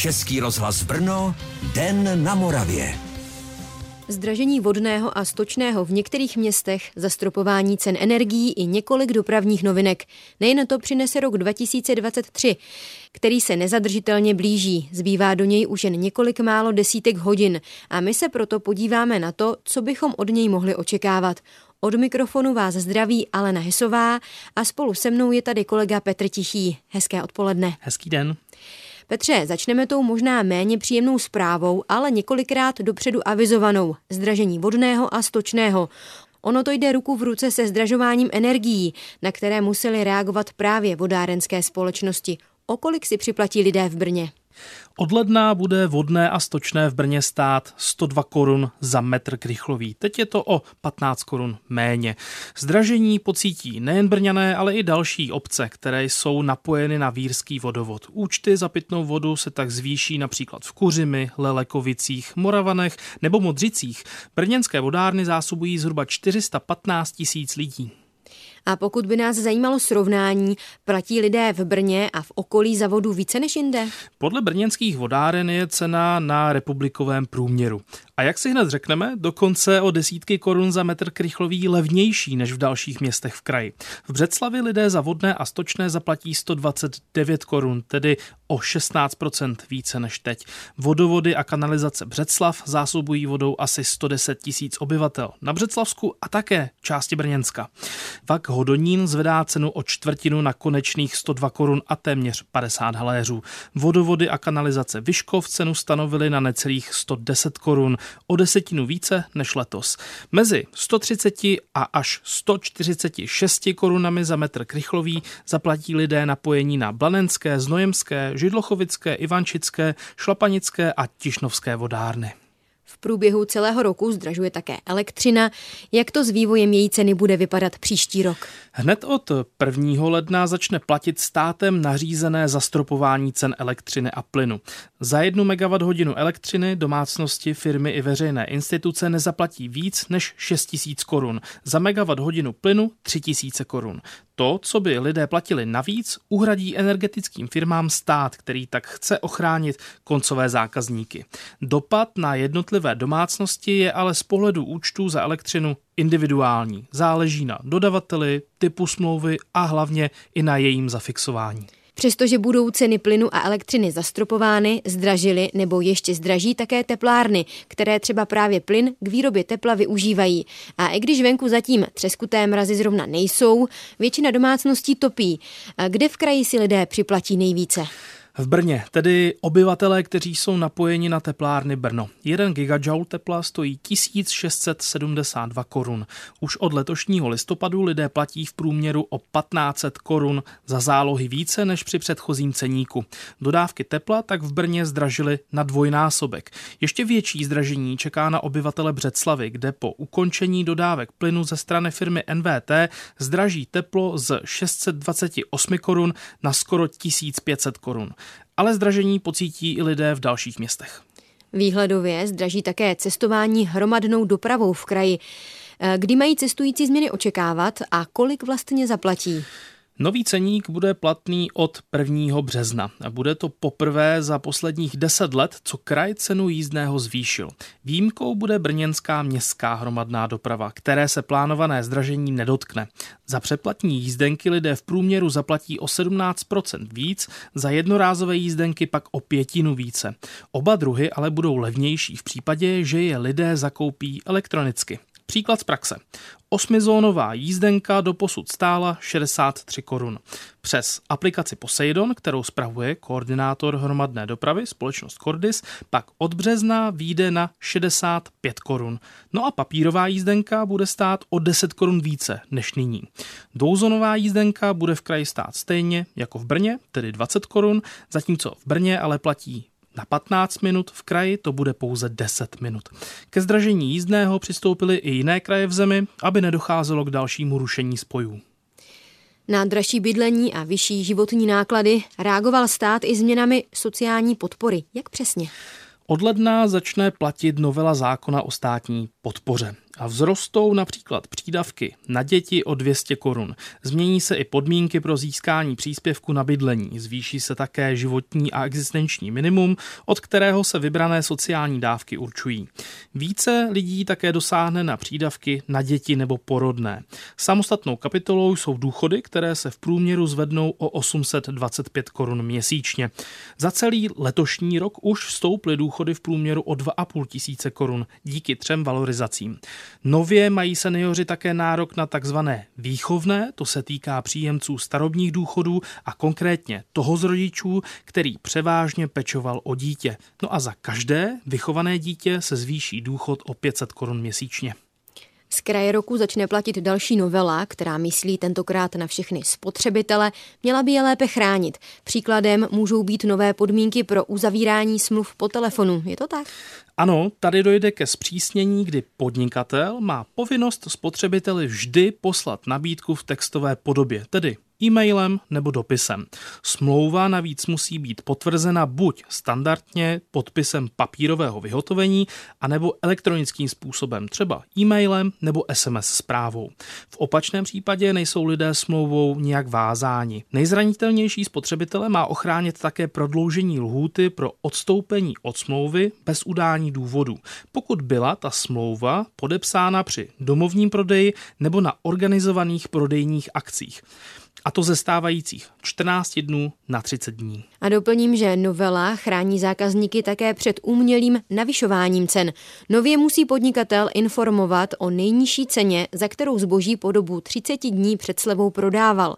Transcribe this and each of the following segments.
Český rozhlas Brno, Den na Moravě. Zdražení vodného a stočného v některých městech, zastropování cen energií i několik dopravních novinek. Nejen to přinese rok 2023, který se nezadržitelně blíží. Zbývá do něj už jen několik málo desítek hodin a my se proto podíváme na to, co bychom od něj mohli očekávat. Od mikrofonu vás zdraví Alena Hesová a spolu se mnou je tady kolega Petr Tichý. Hezké odpoledne. Hezký den. Petře, začneme tou možná méně příjemnou zprávou, ale několikrát dopředu avizovanou. Zdražení vodného a stočného. Ono to jde ruku v ruce se zdražováním energií, na které museli reagovat právě vodárenské společnosti. O kolik si připlatí lidé v Brně? Od ledna bude vodné a stočné v Brně stát 102 korun za metr krychlový. Teď je to o 15 korun méně. Zdražení pocítí nejen Brňané, ale i další obce, které jsou napojeny na vírský vodovod. Účty za pitnou vodu se tak zvýší například v Kuřimi, Lelekovicích, Moravanech nebo Modřicích. Brněnské vodárny zásobují zhruba 415 tisíc lidí. A pokud by nás zajímalo srovnání, platí lidé v Brně a v okolí za vodu více než jinde? Podle brněnských vodáren je cena na republikovém průměru. A jak si hned řekneme, dokonce o desítky korun za metr krychlový levnější než v dalších městech v kraji. V Břeclavi lidé za vodné a stočné zaplatí 129 korun, tedy o 16% více než teď. Vodovody a kanalizace Břeclav zásobují vodou asi 110 tisíc obyvatel. Na Břeclavsku a také části Brněnska. Vak Hodonín zvedá cenu o čtvrtinu na konečných 102 korun a téměř 50 haléřů. Vodovody a kanalizace Vyškov cenu stanovily na necelých 110 korun, o desetinu více než letos. Mezi 130 a až 146 korunami za metr krychlový zaplatí lidé napojení na Blanenské, Znojemské, Židlochovické, Ivančické, Šlapanické a Tišnovské vodárny. V průběhu celého roku zdražuje také elektřina. Jak to s vývojem její ceny bude vypadat příští rok? Hned od 1. ledna začne platit státem nařízené zastropování cen elektřiny a plynu. Za jednu megawatt hodinu elektřiny domácnosti, firmy i veřejné instituce nezaplatí víc než 6 000 korun. Za megawatt hodinu plynu 3 000 korun. To, co by lidé platili navíc, uhradí energetickým firmám stát, který tak chce ochránit koncové zákazníky. Dopad na jednotlivé domácnosti je ale z pohledu účtů za elektřinu individuální. Záleží na dodavateli, typu smlouvy a hlavně i na jejím zafixování. Přestože budou ceny plynu a elektřiny zastropovány, zdražily nebo ještě zdraží také teplárny, které třeba právě plyn k výrobě tepla využívají. A i když venku zatím třeskuté mrazy zrovna nejsou, většina domácností topí. A kde v kraji si lidé připlatí nejvíce? V Brně, tedy obyvatelé, kteří jsou napojeni na teplárny Brno. 1 gigajoule tepla stojí 1672 korun. Už od letošního listopadu lidé platí v průměru o 1500 korun za zálohy více než při předchozím ceníku. Dodávky tepla tak v Brně zdražily na dvojnásobek. Ještě větší zdražení čeká na obyvatele Břeclavy, kde po ukončení dodávek plynu ze strany firmy NVT zdraží teplo z 628 korun na skoro 1500 korun ale zdražení pocítí i lidé v dalších městech. Výhledově zdraží také cestování hromadnou dopravou v kraji. Kdy mají cestující změny očekávat a kolik vlastně zaplatí? Nový ceník bude platný od 1. března. Bude to poprvé za posledních 10 let, co kraj cenu jízdného zvýšil. Výjimkou bude brněnská městská hromadná doprava, které se plánované zdražení nedotkne. Za předplatní jízdenky lidé v průměru zaplatí o 17% víc, za jednorázové jízdenky pak o pětinu více. Oba druhy ale budou levnější v případě, že je lidé zakoupí elektronicky. Příklad z praxe. Osmizónová jízdenka do posud stála 63 korun. Přes aplikaci Poseidon, kterou spravuje koordinátor hromadné dopravy společnost Cordis, pak od března výjde na 65 korun. No a papírová jízdenka bude stát o 10 korun více než nyní. Dvouzónová jízdenka bude v kraji stát stejně jako v Brně, tedy 20 korun, zatímco v Brně ale platí na 15 minut, v kraji to bude pouze 10 minut. Ke zdražení jízdného přistoupily i jiné kraje v zemi, aby nedocházelo k dalšímu rušení spojů. Na dražší bydlení a vyšší životní náklady reagoval stát i změnami sociální podpory. Jak přesně? Od ledna začne platit novela zákona o státní podpoře. A vzrostou například přídavky na děti o 200 korun. Změní se i podmínky pro získání příspěvku na bydlení. Zvýší se také životní a existenční minimum, od kterého se vybrané sociální dávky určují. Více lidí také dosáhne na přídavky na děti nebo porodné. Samostatnou kapitolou jsou důchody, které se v průměru zvednou o 825 korun měsíčně. Za celý letošní rok už stouply důchody v průměru o 2,5 tisíce korun díky třem valorizacím. Nově mají seniori také nárok na takzvané výchovné, to se týká příjemců starobních důchodů a konkrétně toho z rodičů, který převážně pečoval o dítě. No a za každé vychované dítě se zvýší důchod o 500 korun měsíčně. Z kraje roku začne platit další novela, která myslí tentokrát na všechny spotřebitele, měla by je lépe chránit. Příkladem můžou být nové podmínky pro uzavírání smluv po telefonu. Je to tak? Ano, tady dojde ke zpřísnění, kdy podnikatel má povinnost spotřebiteli vždy poslat nabídku v textové podobě, tedy e-mailem nebo dopisem. Smlouva navíc musí být potvrzena buď standardně podpisem papírového vyhotovení, anebo elektronickým způsobem, třeba e-mailem nebo SMS zprávou. V opačném případě nejsou lidé smlouvou nijak vázáni. Nejzranitelnější spotřebitele má ochránit také prodloužení lhůty pro odstoupení od smlouvy bez udání důvodu, pokud byla ta smlouva podepsána při domovním prodeji nebo na organizovaných prodejních akcích a to ze stávajících 14 dnů na 30 dní. A doplním, že novela chrání zákazníky také před umělým navyšováním cen. Nově musí podnikatel informovat o nejnižší ceně, za kterou zboží po dobu 30 dní před slevou prodával.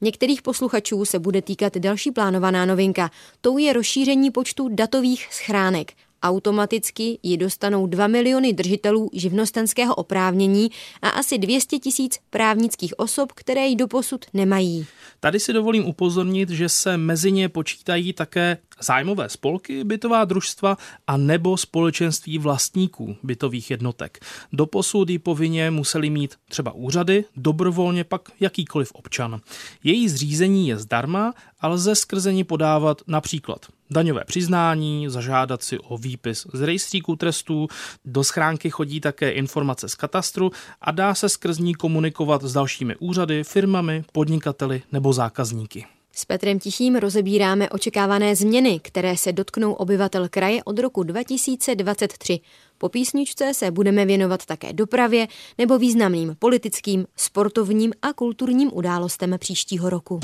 Některých posluchačů se bude týkat další plánovaná novinka. Tou je rozšíření počtu datových schránek. Automaticky ji dostanou 2 miliony držitelů živnostenského oprávnění a asi 200 tisíc právnických osob, které ji doposud nemají. Tady si dovolím upozornit, že se mezi ně počítají také zájmové spolky, bytová družstva a nebo společenství vlastníků bytových jednotek. Doposud ji povinně museli mít třeba úřady, dobrovolně pak jakýkoliv občan. Její zřízení je zdarma a lze skrze ní podávat například daňové přiznání, zažádat si o výpis z rejstříku trestů, do schránky chodí také informace z katastru a dá se skrz ní komunikovat s dalšími úřady, firmami, podnikateli nebo zákazníky. S Petrem Tichým rozebíráme očekávané změny, které se dotknou obyvatel kraje od roku 2023. Po písničce se budeme věnovat také dopravě nebo významným politickým, sportovním a kulturním událostem příštího roku.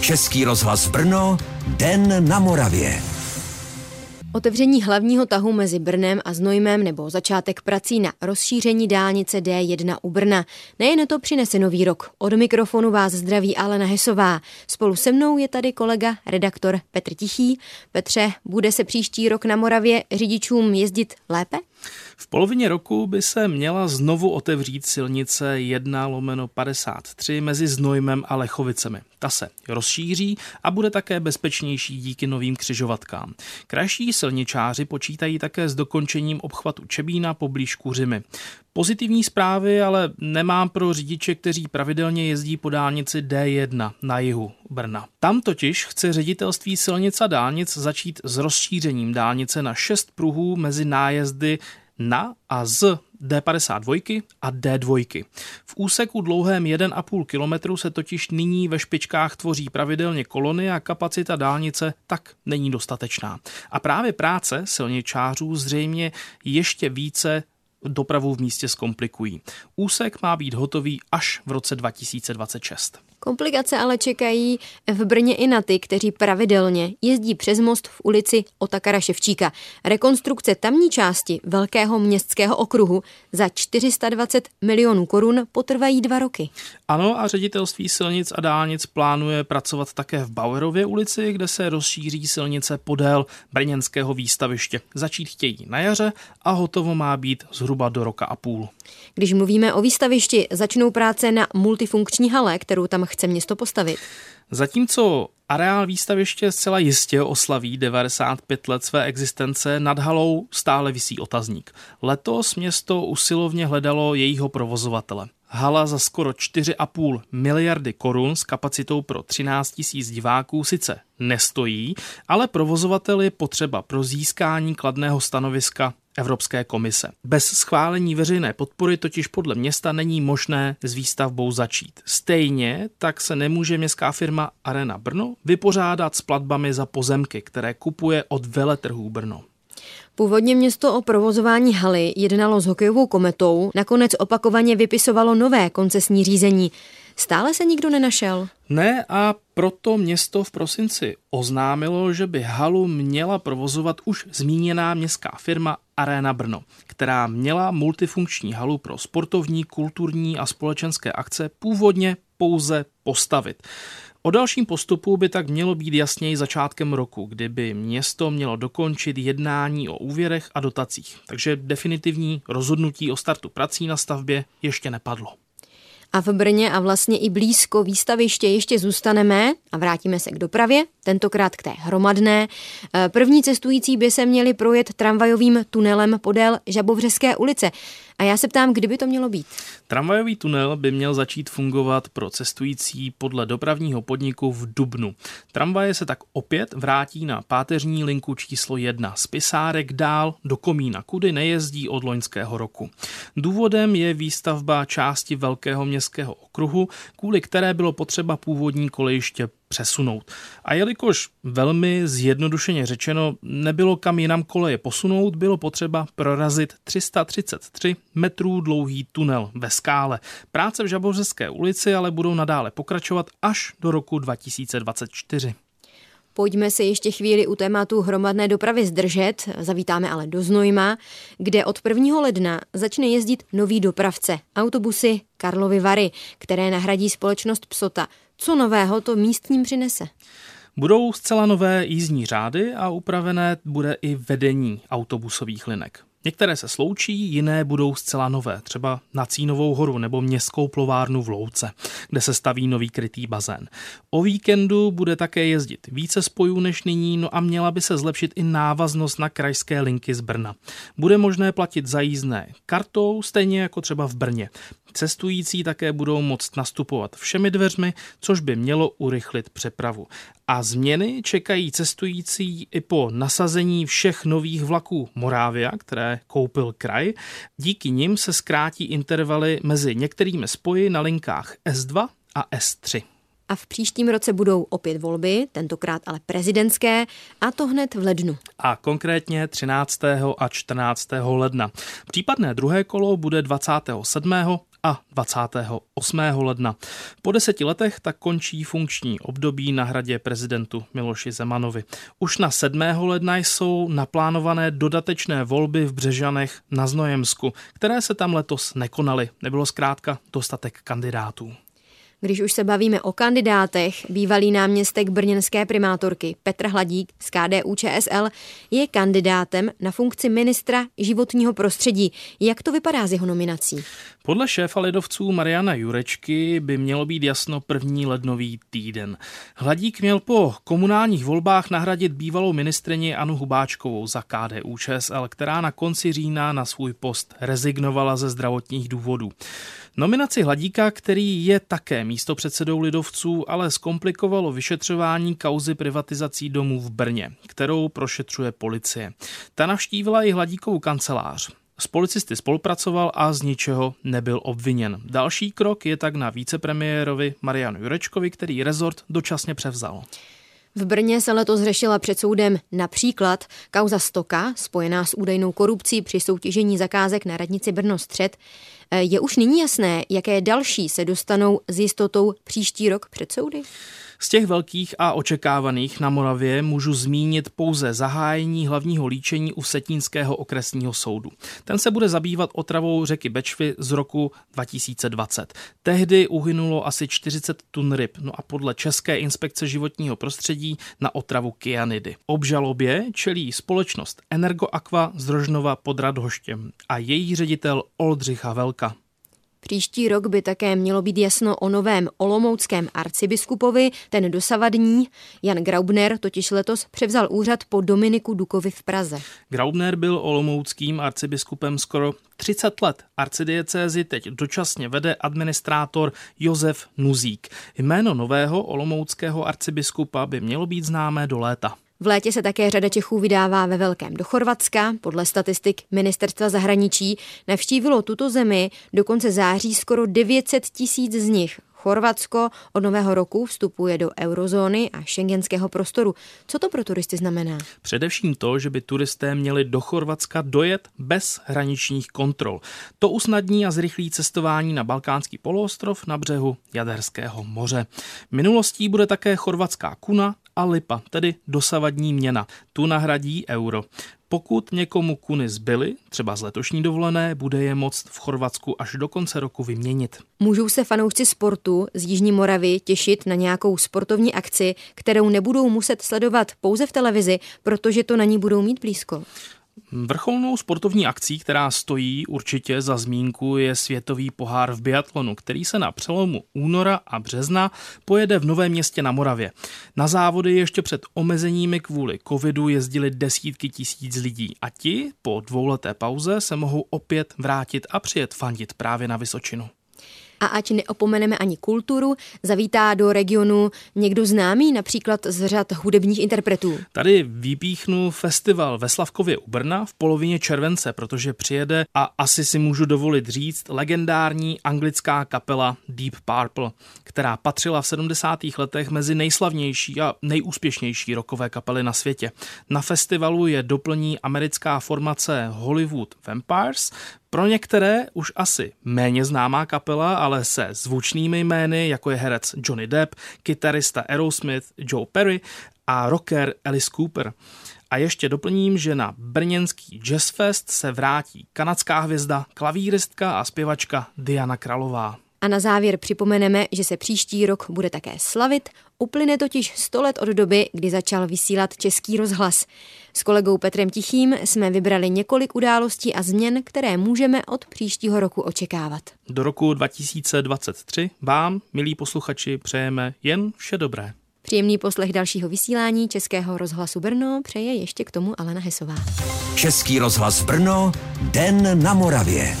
Český rozhlas Brno, Den na Moravě. Otevření hlavního tahu mezi Brnem a Znojmem nebo začátek prací na rozšíření dálnice D1 u Brna. Nejen to přinese nový rok. Od mikrofonu vás zdraví Alena Hesová. Spolu se mnou je tady kolega, redaktor Petr Tichý. Petře, bude se příští rok na Moravě řidičům jezdit lépe? V polovině roku by se měla znovu otevřít silnice 1 lomeno 53 mezi Znojmem a Lechovicemi. Ta se rozšíří a bude také bezpečnější díky novým křižovatkám. Krajší silničáři počítají také s dokončením obchvatu Čebína poblíž Kuřimy. Pozitivní zprávy ale nemám pro řidiče, kteří pravidelně jezdí po dálnici D1 na jihu Brna. Tam totiž chce ředitelství silnic a dálnic začít s rozšířením dálnice na 6 pruhů mezi nájezdy na a z D52 a D2. V úseku dlouhém 1,5 km se totiž nyní ve špičkách tvoří pravidelně kolony a kapacita dálnice tak není dostatečná. A právě práce silničářů zřejmě ještě více dopravu v místě zkomplikují. Úsek má být hotový až v roce 2026. Komplikace ale čekají v Brně i na ty, kteří pravidelně jezdí přes most v ulici Otakara Ševčíka. Rekonstrukce tamní části Velkého městského okruhu za 420 milionů korun potrvají dva roky. Ano a ředitelství silnic a dálnic plánuje pracovat také v Bauerově ulici, kde se rozšíří silnice podél brněnského výstaviště. Začít chtějí na jaře a hotovo má být zhruba do roka a půl. Když mluvíme o výstavišti, začnou práce na multifunkční hale, kterou tam chce město postavit. Zatímco areál výstaviště zcela jistě oslaví 95 let své existence, nad halou stále visí otazník. Letos město usilovně hledalo jejího provozovatele. Hala za skoro 4,5 miliardy korun s kapacitou pro 13 tisíc diváků sice nestojí, ale provozovatel je potřeba pro získání kladného stanoviska Evropské komise. Bez schválení veřejné podpory totiž podle města není možné s výstavbou začít. Stejně tak se nemůže městská firma Arena Brno vypořádat s platbami za pozemky, které kupuje od veletrhů Brno. Původně město o provozování haly jednalo s hokejovou kometou, nakonec opakovaně vypisovalo nové koncesní řízení. Stále se nikdo nenašel. Ne a proto město v prosinci oznámilo, že by halu měla provozovat už zmíněná městská firma Arena Brno, která měla multifunkční halu pro sportovní, kulturní a společenské akce původně pouze postavit. O dalším postupu by tak mělo být jasněji začátkem roku, kdyby město mělo dokončit jednání o úvěrech a dotacích. Takže definitivní rozhodnutí o startu prací na stavbě ještě nepadlo. A v Brně a vlastně i blízko výstaviště ještě zůstaneme a vrátíme se k dopravě, tentokrát k té hromadné. Eh, první cestující by se měli projet tramvajovým tunelem podél Žabovřeské ulice. A já se ptám, kdyby to mělo být? Tramvajový tunel by měl začít fungovat pro cestující podle dopravního podniku v Dubnu. Tramvaje se tak opět vrátí na páteřní linku číslo 1 z Pisárek dál do Komína, kudy nejezdí od loňského roku. Důvodem je výstavba části Velkého městského okruhu, kvůli které bylo potřeba původní kolejiště přesunout. A jelikož velmi zjednodušeně řečeno nebylo kam jinam koleje posunout, bylo potřeba prorazit 333 metrů dlouhý tunel ve skále. Práce v Žabořeské ulici ale budou nadále pokračovat až do roku 2024. Pojďme se ještě chvíli u tématu hromadné dopravy zdržet, zavítáme ale do Znojma, kde od 1. ledna začne jezdit nový dopravce, autobusy Karlovy Vary, které nahradí společnost Psota. Co nového to místním přinese? Budou zcela nové jízdní řády a upravené bude i vedení autobusových linek. Některé se sloučí, jiné budou zcela nové, třeba na Cínovou horu nebo městskou plovárnu v Louce, kde se staví nový krytý bazén. O víkendu bude také jezdit více spojů než nyní, no a měla by se zlepšit i návaznost na krajské linky z Brna. Bude možné platit za jízdné kartou, stejně jako třeba v Brně. Cestující také budou moct nastupovat všemi dveřmi, což by mělo urychlit přepravu. A změny čekají cestující i po nasazení všech nových vlaků Morávia, které koupil kraj. Díky nim se zkrátí intervaly mezi některými spoji na linkách S2 a S3. A v příštím roce budou opět volby, tentokrát ale prezidentské, a to hned v lednu. A konkrétně 13. a 14. ledna. Případné druhé kolo bude 27 a 28. ledna. Po deseti letech tak končí funkční období na hradě prezidentu Miloši Zemanovi. Už na 7. ledna jsou naplánované dodatečné volby v Břežanech na Znojemsku, které se tam letos nekonaly. Nebylo zkrátka dostatek kandidátů. Když už se bavíme o kandidátech, bývalý náměstek brněnské primátorky Petr Hladík z KDU ČSL je kandidátem na funkci ministra životního prostředí. Jak to vypadá s jeho nominací? Podle šéfa lidovců Mariana Jurečky by mělo být jasno první lednový týden. Hladík měl po komunálních volbách nahradit bývalou ministrině Anu Hubáčkovou za KDU ČSL, která na konci října na svůj post rezignovala ze zdravotních důvodů. Nominaci Hladíka, který je také místo předsedou lidovců, ale zkomplikovalo vyšetřování kauzy privatizací domů v Brně, kterou prošetřuje policie. Ta navštívila i Hladíkovou kancelář. S policisty spolupracoval a z ničeho nebyl obviněn. Další krok je tak na vicepremiérovi Marianu Jurečkovi, který rezort dočasně převzal. V Brně se letos řešila před soudem například kauza Stoka, spojená s údajnou korupcí při soutěžení zakázek na radnici Brno Střed. Je už nyní jasné, jaké další se dostanou s jistotou příští rok před soudy? Z těch velkých a očekávaných na Moravě můžu zmínit pouze zahájení hlavního líčení u Setínského okresního soudu. Ten se bude zabývat otravou řeky Bečvy z roku 2020. Tehdy uhynulo asi 40 tun ryb, no a podle České inspekce životního prostředí na otravu kyanidy. Obžalobě čelí společnost Energoaqua z Rožnova pod Radhoštěm a její ředitel Oldřich Havelka. Příští rok by také mělo být jasno o novém olomouckém arcibiskupovi, ten dosavadní. Jan Graubner totiž letos převzal úřad po Dominiku Dukovi v Praze. Graubner byl olomouckým arcibiskupem skoro 30 let. Arcidiecézi teď dočasně vede administrátor Josef Nuzík. Jméno nového olomouckého arcibiskupa by mělo být známé do léta. V létě se také řada Čechů vydává ve velkém do Chorvatska. Podle statistik ministerstva zahraničí navštívilo tuto zemi do konce září skoro 900 tisíc z nich. Chorvatsko od nového roku vstupuje do eurozóny a šengenského prostoru. Co to pro turisty znamená? Především to, že by turisté měli do Chorvatska dojet bez hraničních kontrol. To usnadní a zrychlí cestování na Balkánský poloostrov na břehu Jaderského moře. Minulostí bude také chorvatská kuna a lipa, tedy dosavadní měna. Tu nahradí euro. Pokud někomu kuny zbyly, třeba z letošní dovolené, bude je moct v Chorvatsku až do konce roku vyměnit. Můžou se fanoušci sportu z Jižní Moravy těšit na nějakou sportovní akci, kterou nebudou muset sledovat pouze v televizi, protože to na ní budou mít blízko. Vrcholnou sportovní akcí, která stojí určitě za zmínku, je světový pohár v biatlonu, který se na přelomu února a března pojede v Novém městě na Moravě. Na závody ještě před omezeními kvůli covidu jezdili desítky tisíc lidí a ti po dvouleté pauze se mohou opět vrátit a přijet fandit právě na Vysočinu. A ať neopomeneme ani kulturu, zavítá do regionu někdo známý, například z řad hudebních interpretů. Tady vypíchnu festival ve Slavkově u Brna v polovině července, protože přijede a asi si můžu dovolit říct legendární anglická kapela Deep Purple, která patřila v 70. letech mezi nejslavnější a nejúspěšnější rokové kapely na světě. Na festivalu je doplní americká formace Hollywood Vampires, pro některé už asi méně známá kapela, ale se zvučnými jmény, jako je herec Johnny Depp, kytarista Aerosmith Joe Perry a rocker Alice Cooper. A ještě doplním, že na brněnský Jazz Fest se vrátí kanadská hvězda, klavíristka a zpěvačka Diana Kralová. A na závěr připomeneme, že se příští rok bude také slavit. Uplyne totiž 100 let od doby, kdy začal vysílat Český rozhlas. S kolegou Petrem Tichým jsme vybrali několik událostí a změn, které můžeme od příštího roku očekávat. Do roku 2023 vám, milí posluchači, přejeme jen vše dobré. Příjemný poslech dalšího vysílání Českého rozhlasu Brno přeje ještě k tomu Alena Hesová. Český rozhlas Brno, Den na Moravě.